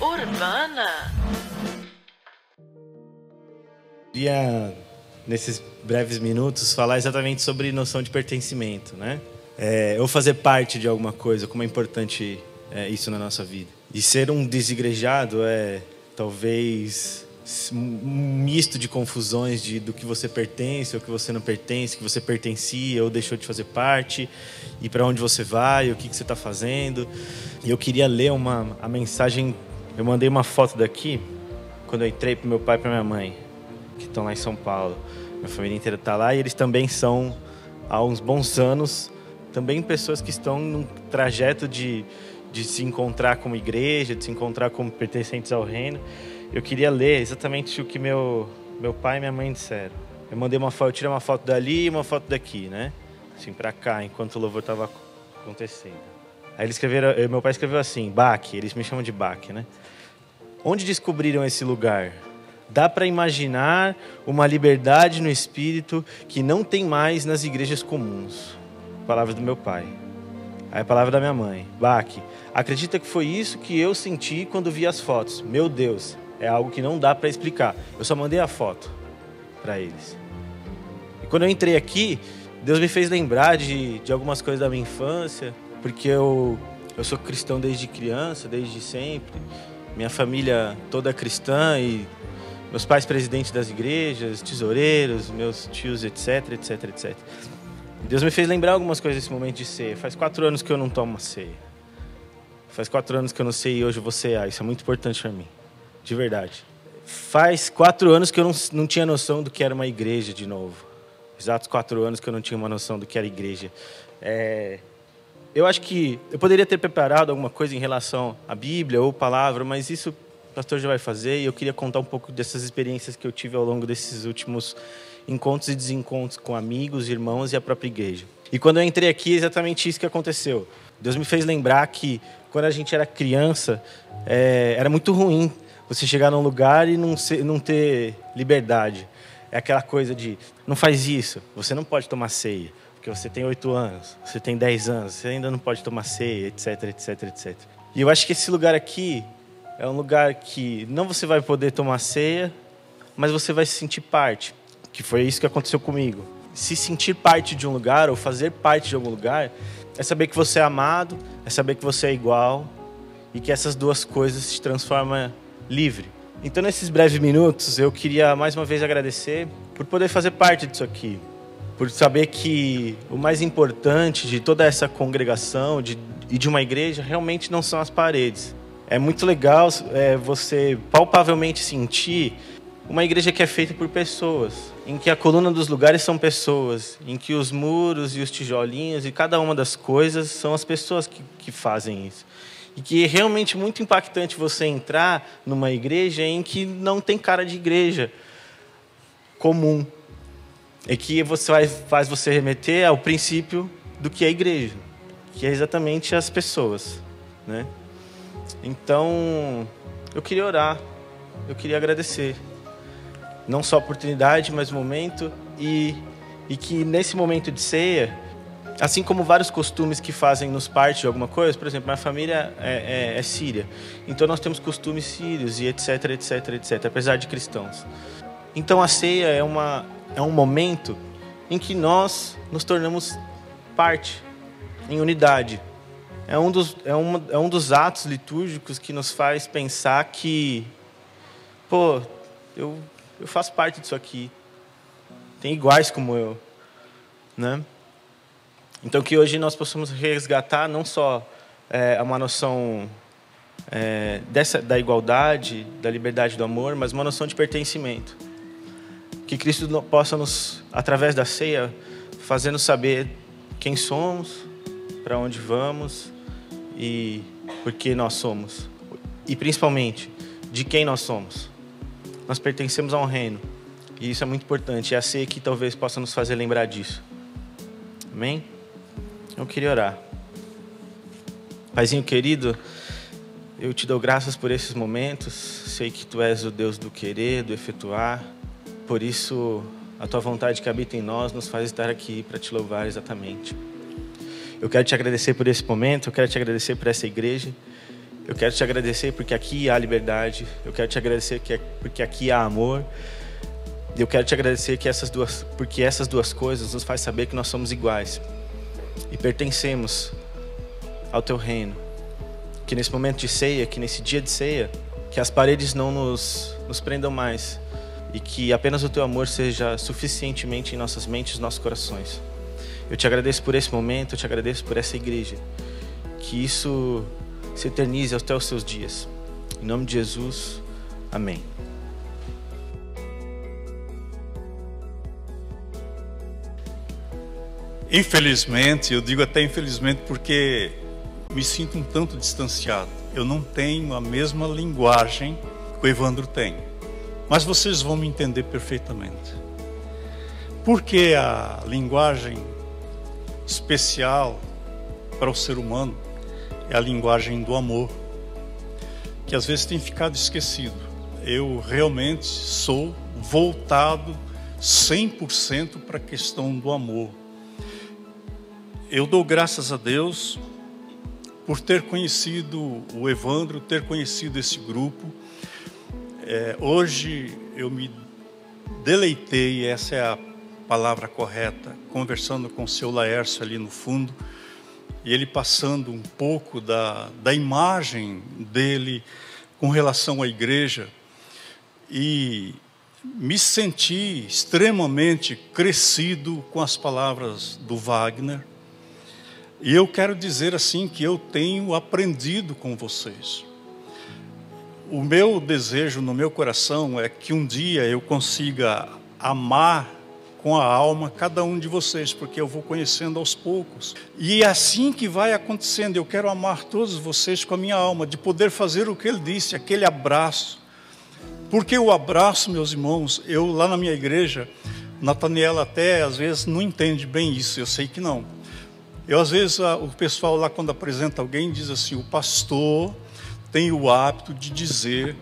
Urbana. Queria, nesses breves minutos, falar exatamente sobre noção de pertencimento, né? É, ou fazer parte de alguma coisa, como é importante é, isso na nossa vida. E ser um desigrejado é talvez um misto de confusões de do que você pertence ou que você não pertence, que você pertencia ou deixou de fazer parte, e para onde você vai, o que, que você está fazendo. E eu queria ler uma a mensagem. Eu mandei uma foto daqui quando eu entrei para meu pai e para minha mãe, que estão lá em São Paulo. Minha família inteira está lá e eles também são há uns bons anos também pessoas que estão num trajeto de de se encontrar como igreja, de se encontrar como pertencentes ao reino. Eu queria ler exatamente o que meu meu pai e minha mãe disseram. Eu mandei uma foto, eu tirei uma foto dali e uma foto daqui, né? Assim para cá, enquanto o louvor estava acontecendo. Aí eles escreveram, meu pai escreveu assim, Baque, eles me chamam de Baque, né? Onde descobriram esse lugar? Dá para imaginar uma liberdade no espírito que não tem mais nas igrejas comuns. Palavras do meu pai. Aí a palavra da minha mãe. Baque, acredita que foi isso que eu senti quando vi as fotos. Meu Deus, é algo que não dá para explicar. Eu só mandei a foto para eles. E quando eu entrei aqui, Deus me fez lembrar de, de algumas coisas da minha infância, porque eu, eu sou cristão desde criança, desde sempre. Minha família toda é cristã e meus pais presidentes das igrejas, tesoureiros, meus tios, etc, etc, etc. Deus me fez lembrar algumas coisas desse momento de ceia. Faz quatro anos que eu não tomo ceia. Faz quatro anos que eu não sei e hoje vou cear. Isso é muito importante para mim. De verdade. Faz quatro anos que eu não, não tinha noção do que era uma igreja de novo. Exatos quatro anos que eu não tinha uma noção do que era igreja. É, eu acho que eu poderia ter preparado alguma coisa em relação à Bíblia ou palavra, mas isso o pastor já vai fazer e eu queria contar um pouco dessas experiências que eu tive ao longo desses últimos encontros e desencontros com amigos, irmãos e a própria igreja. E quando eu entrei aqui, é exatamente isso que aconteceu. Deus me fez lembrar que quando a gente era criança, é, era muito ruim você chegar num lugar e não, ser, não ter liberdade. É aquela coisa de, não faz isso, você não pode tomar ceia, porque você tem oito anos, você tem dez anos, você ainda não pode tomar ceia, etc, etc, etc. E eu acho que esse lugar aqui é um lugar que não você vai poder tomar ceia, mas você vai se sentir parte que foi isso que aconteceu comigo. Se sentir parte de um lugar ou fazer parte de algum lugar é saber que você é amado, é saber que você é igual e que essas duas coisas se transformam livre. Então, nesses breves minutos, eu queria mais uma vez agradecer por poder fazer parte disso aqui, por saber que o mais importante de toda essa congregação de, e de uma igreja realmente não são as paredes. É muito legal é, você palpavelmente sentir uma igreja que é feita por pessoas, em que a coluna dos lugares são pessoas, em que os muros e os tijolinhos e cada uma das coisas são as pessoas que, que fazem isso. E que é realmente muito impactante você entrar numa igreja em que não tem cara de igreja comum. E que você vai, faz você remeter ao princípio do que é igreja, que é exatamente as pessoas. Né? Então, eu queria orar, eu queria agradecer não só a oportunidade, mas o momento e, e que nesse momento de ceia, assim como vários costumes que fazem nos parte de alguma coisa, por exemplo, minha família é, é, é síria, então nós temos costumes sírios e etc, etc, etc, apesar de cristãos. Então a ceia é, uma, é um momento em que nós nos tornamos parte, em unidade. É um dos, é uma, é um dos atos litúrgicos que nos faz pensar que, pô, eu eu faço parte disso aqui. Tem iguais como eu, né? Então que hoje nós possamos resgatar não só é, uma noção é, dessa da igualdade, da liberdade, do amor, mas uma noção de pertencimento. Que Cristo possa nos, através da ceia, fazendo saber quem somos, para onde vamos e por que nós somos. E principalmente, de quem nós somos nós pertencemos a um reino. E isso é muito importante. É a ceia que talvez possa nos fazer lembrar disso. Amém? Eu queria orar. Paizinho querido, eu te dou graças por esses momentos. Sei que tu és o Deus do querer, do efetuar. Por isso, a tua vontade que habita em nós nos faz estar aqui para te louvar exatamente. Eu quero te agradecer por esse momento, eu quero te agradecer por essa igreja. Eu quero te agradecer porque aqui há liberdade. Eu quero te agradecer porque aqui há amor. Eu quero te agradecer que essas duas, porque essas duas coisas nos faz saber que nós somos iguais e pertencemos ao teu reino. Que nesse momento de ceia, que nesse dia de ceia, que as paredes não nos, nos prendam mais e que apenas o teu amor seja suficientemente em nossas mentes e nossos corações. Eu te agradeço por esse momento, eu te agradeço por essa igreja. Que isso se eternize até os seus dias. Em nome de Jesus, amém. Infelizmente, eu digo até infelizmente porque me sinto um tanto distanciado. Eu não tenho a mesma linguagem que o Evandro tem. Mas vocês vão me entender perfeitamente. Porque a linguagem especial para o ser humano é a linguagem do amor, que às vezes tem ficado esquecido. Eu realmente sou voltado 100% para a questão do amor. Eu dou graças a Deus por ter conhecido o Evandro, ter conhecido esse grupo. É, hoje eu me deleitei, essa é a palavra correta, conversando com o seu Laércio ali no fundo, e ele passando um pouco da, da imagem dele com relação à igreja, e me senti extremamente crescido com as palavras do Wagner. E eu quero dizer assim que eu tenho aprendido com vocês. O meu desejo no meu coração é que um dia eu consiga amar com a alma cada um de vocês, porque eu vou conhecendo aos poucos. E é assim que vai acontecendo. Eu quero amar todos vocês com a minha alma, de poder fazer o que ele disse, aquele abraço. Porque o abraço, meus irmãos, eu lá na minha igreja, Nataniela até às vezes não entende bem isso, eu sei que não. Eu às vezes o pessoal lá quando apresenta alguém diz assim: "O pastor tem o hábito de dizer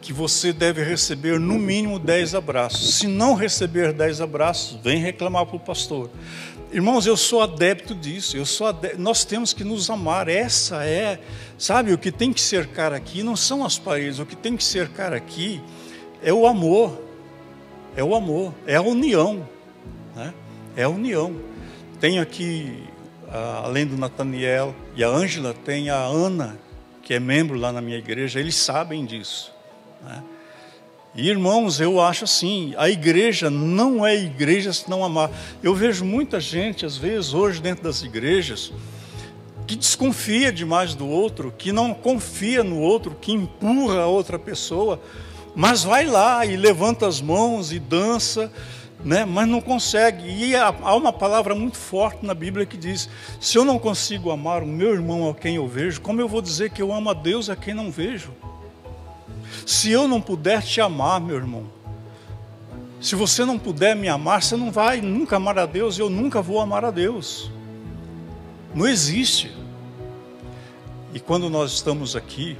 que você deve receber no mínimo 10 abraços. Se não receber 10 abraços, vem reclamar para o pastor. Irmãos, eu sou adepto disso. Eu sou adepto, nós temos que nos amar. Essa é, sabe, o que tem que cercar aqui não são as paredes, o que tem que cercar aqui é o amor. É o amor, é a união, né? É a união. Tenho aqui, além do Nathaniel e a Ângela, tem a Ana, que é membro lá na minha igreja, eles sabem disso. Né? E irmãos, eu acho assim: a igreja não é igreja se não amar. Eu vejo muita gente, às vezes, hoje dentro das igrejas, que desconfia demais do outro, que não confia no outro, que empurra a outra pessoa, mas vai lá e levanta as mãos e dança, né? mas não consegue. E há uma palavra muito forte na Bíblia que diz: se eu não consigo amar o meu irmão a quem eu vejo, como eu vou dizer que eu amo a Deus a quem não vejo? Se eu não puder te amar, meu irmão, se você não puder me amar, você não vai nunca amar a Deus, eu nunca vou amar a Deus. Não existe. E quando nós estamos aqui,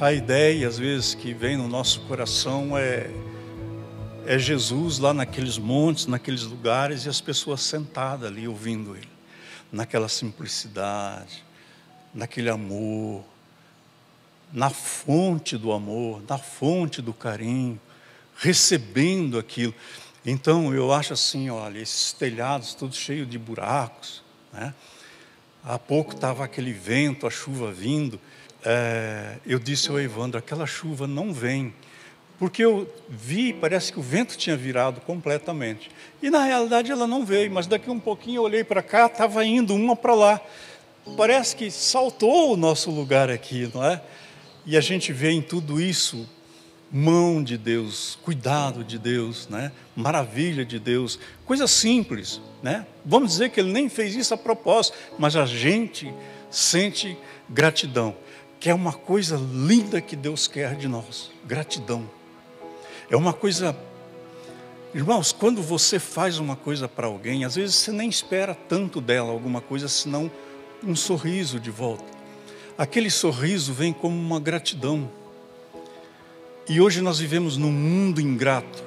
a ideia às vezes que vem no nosso coração é é Jesus lá naqueles montes, naqueles lugares e as pessoas sentadas ali ouvindo ele, naquela simplicidade, naquele amor, na fonte do amor, na fonte do carinho, recebendo aquilo. Então eu acho assim, olha, esses telhados todos cheios de buracos, né? Há pouco estava aquele vento, a chuva vindo. É, eu disse ao Evandro, aquela chuva não vem, porque eu vi, parece que o vento tinha virado completamente. E na realidade ela não veio, mas daqui um pouquinho eu olhei para cá, estava indo uma para lá. Parece que saltou o nosso lugar aqui, não é? E a gente vê em tudo isso mão de Deus, cuidado de Deus, né? maravilha de Deus, coisa simples. Né? Vamos dizer que ele nem fez isso a propósito, mas a gente sente gratidão, que é uma coisa linda que Deus quer de nós gratidão. É uma coisa. Irmãos, quando você faz uma coisa para alguém, às vezes você nem espera tanto dela alguma coisa, senão um sorriso de volta aquele sorriso vem como uma gratidão. E hoje nós vivemos num mundo ingrato,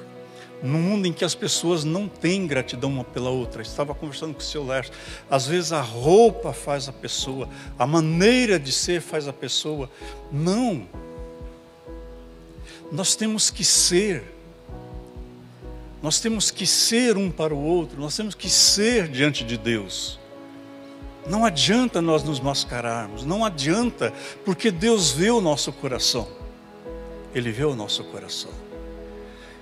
num mundo em que as pessoas não têm gratidão uma pela outra. Estava conversando com o seu Lércio. Às vezes a roupa faz a pessoa, a maneira de ser faz a pessoa. Não. Nós temos que ser. Nós temos que ser um para o outro, nós temos que ser diante de Deus. Não adianta nós nos mascararmos, não adianta, porque Deus vê o nosso coração. Ele vê o nosso coração.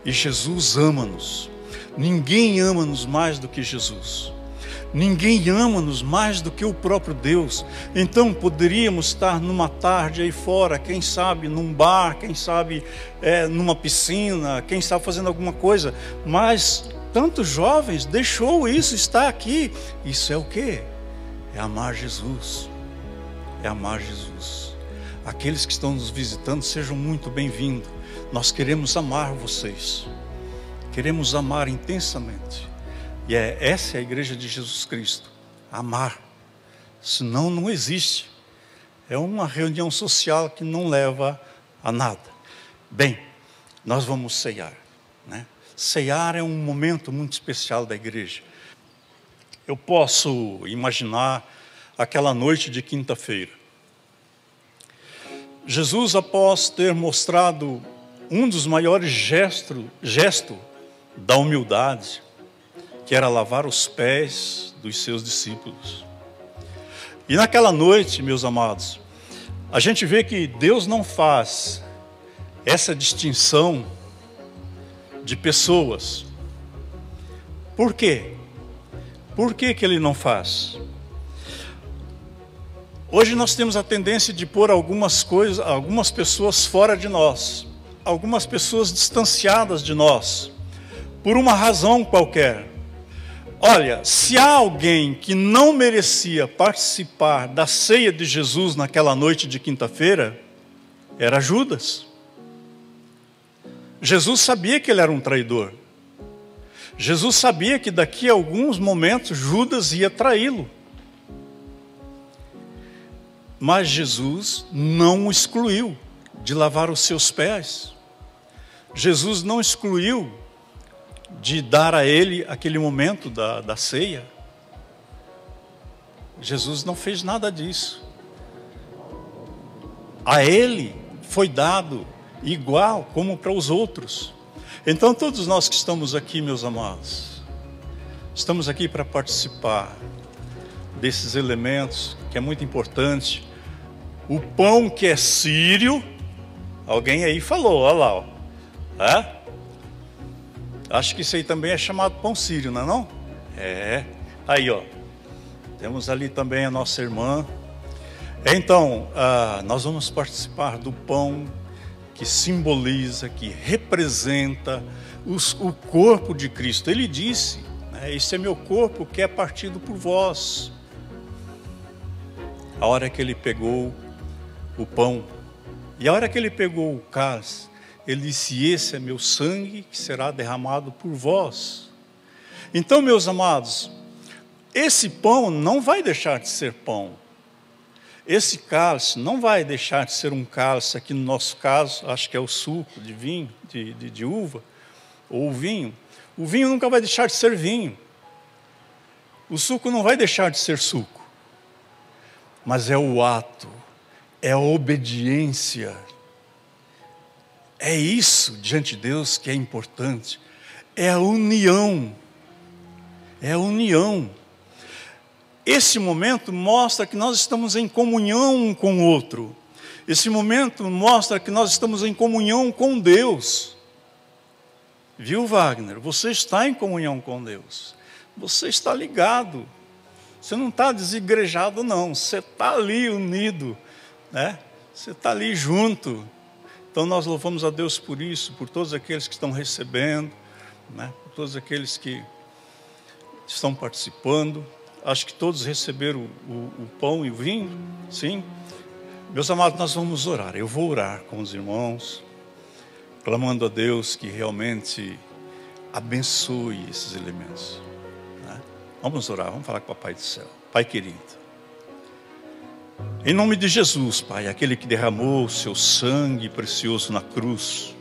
E Jesus ama-nos. Ninguém ama-nos mais do que Jesus. Ninguém ama-nos mais do que o próprio Deus. Então poderíamos estar numa tarde aí fora, quem sabe num bar, quem sabe é, numa piscina, quem sabe fazendo alguma coisa, mas tantos jovens deixou isso estar aqui. Isso é o que? É amar Jesus. É amar Jesus. Aqueles que estão nos visitando sejam muito bem-vindos. Nós queremos amar vocês. Queremos amar intensamente. E é essa é a igreja de Jesus Cristo. Amar. Senão não existe. É uma reunião social que não leva a nada. Bem, nós vamos ceiar, né? Ceiar é um momento muito especial da igreja. Eu posso imaginar aquela noite de quinta-feira. Jesus, após ter mostrado um dos maiores gestos gesto da humildade, que era lavar os pés dos seus discípulos. E naquela noite, meus amados, a gente vê que Deus não faz essa distinção de pessoas. Por quê? Por que, que ele não faz? Hoje nós temos a tendência de pôr algumas coisas, algumas pessoas fora de nós algumas pessoas distanciadas de nós, por uma razão qualquer. Olha, se há alguém que não merecia participar da ceia de Jesus naquela noite de quinta-feira, era Judas. Jesus sabia que ele era um traidor. Jesus sabia que daqui a alguns momentos Judas ia traí-lo. Mas Jesus não o excluiu de lavar os seus pés. Jesus não excluiu de dar a ele aquele momento da, da ceia. Jesus não fez nada disso. A ele foi dado igual como para os outros. Então, todos nós que estamos aqui, meus amados, estamos aqui para participar desses elementos que é muito importante. O pão que é sírio Alguém aí falou, olha lá. Ó. É? Acho que isso aí também é chamado pão sírio, não é não? É. Aí, ó. Temos ali também a nossa irmã. Então, ah, nós vamos participar do pão que simboliza, que representa os, o corpo de Cristo. Ele disse: né, Esse é meu corpo que é partido por vós. A hora que ele pegou o pão e a hora que ele pegou o cálice, ele disse: Esse é meu sangue que será derramado por vós. Então, meus amados, esse pão não vai deixar de ser pão. Esse cálice não vai deixar de ser um cálice, aqui no nosso caso, acho que é o suco de vinho, de, de, de uva, ou vinho. O vinho nunca vai deixar de ser vinho. O suco não vai deixar de ser suco. Mas é o ato é a obediência. É isso diante de Deus que é importante. É a união. É a união. Esse momento mostra que nós estamos em comunhão um com o outro. Esse momento mostra que nós estamos em comunhão com Deus. Viu, Wagner? Você está em comunhão com Deus. Você está ligado. Você não está desigrejado, não. Você está ali unido né? Você está ali junto. Então nós louvamos a Deus por isso, por todos aqueles que estão recebendo, né? por todos aqueles que estão participando. Acho que todos receberam o, o, o pão e o vinho, sim. Meus amados, nós vamos orar. Eu vou orar com os irmãos, clamando a Deus que realmente abençoe esses elementos. Né? Vamos orar, vamos falar com o Papai do céu. Pai querido, em nome de Jesus, Pai, aquele que derramou o seu sangue precioso na cruz,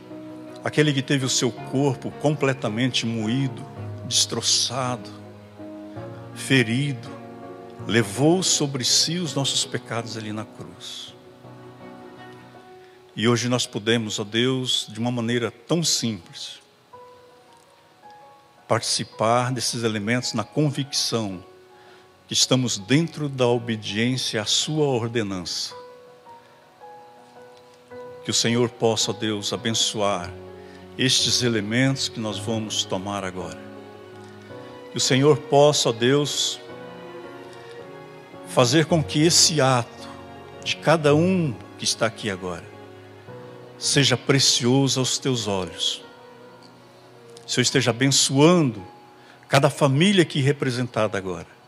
aquele que teve o seu corpo completamente moído, destroçado, ferido, levou sobre si os nossos pecados ali na cruz. E hoje nós podemos, ó Deus, de uma maneira tão simples, participar desses elementos na convicção estamos dentro da obediência à Sua ordenança. Que o Senhor possa, Deus, abençoar estes elementos que nós vamos tomar agora. Que o Senhor possa, Deus, fazer com que esse ato de cada um que está aqui agora seja precioso aos teus olhos. Se eu esteja abençoando cada família aqui representada agora.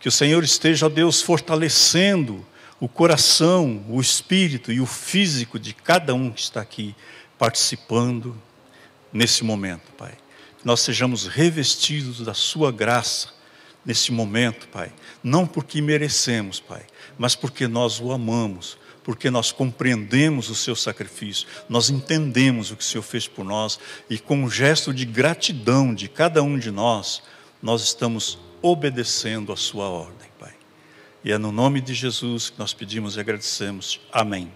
Que o Senhor esteja, Deus, fortalecendo o coração, o espírito e o físico de cada um que está aqui participando nesse momento, Pai. Que nós sejamos revestidos da Sua graça nesse momento, Pai. Não porque merecemos, Pai, mas porque nós o amamos, porque nós compreendemos o seu sacrifício, nós entendemos o que o Senhor fez por nós e com um gesto de gratidão de cada um de nós, nós estamos obedecendo a sua ordem, Pai. E é no nome de Jesus que nós pedimos e agradecemos. Amém.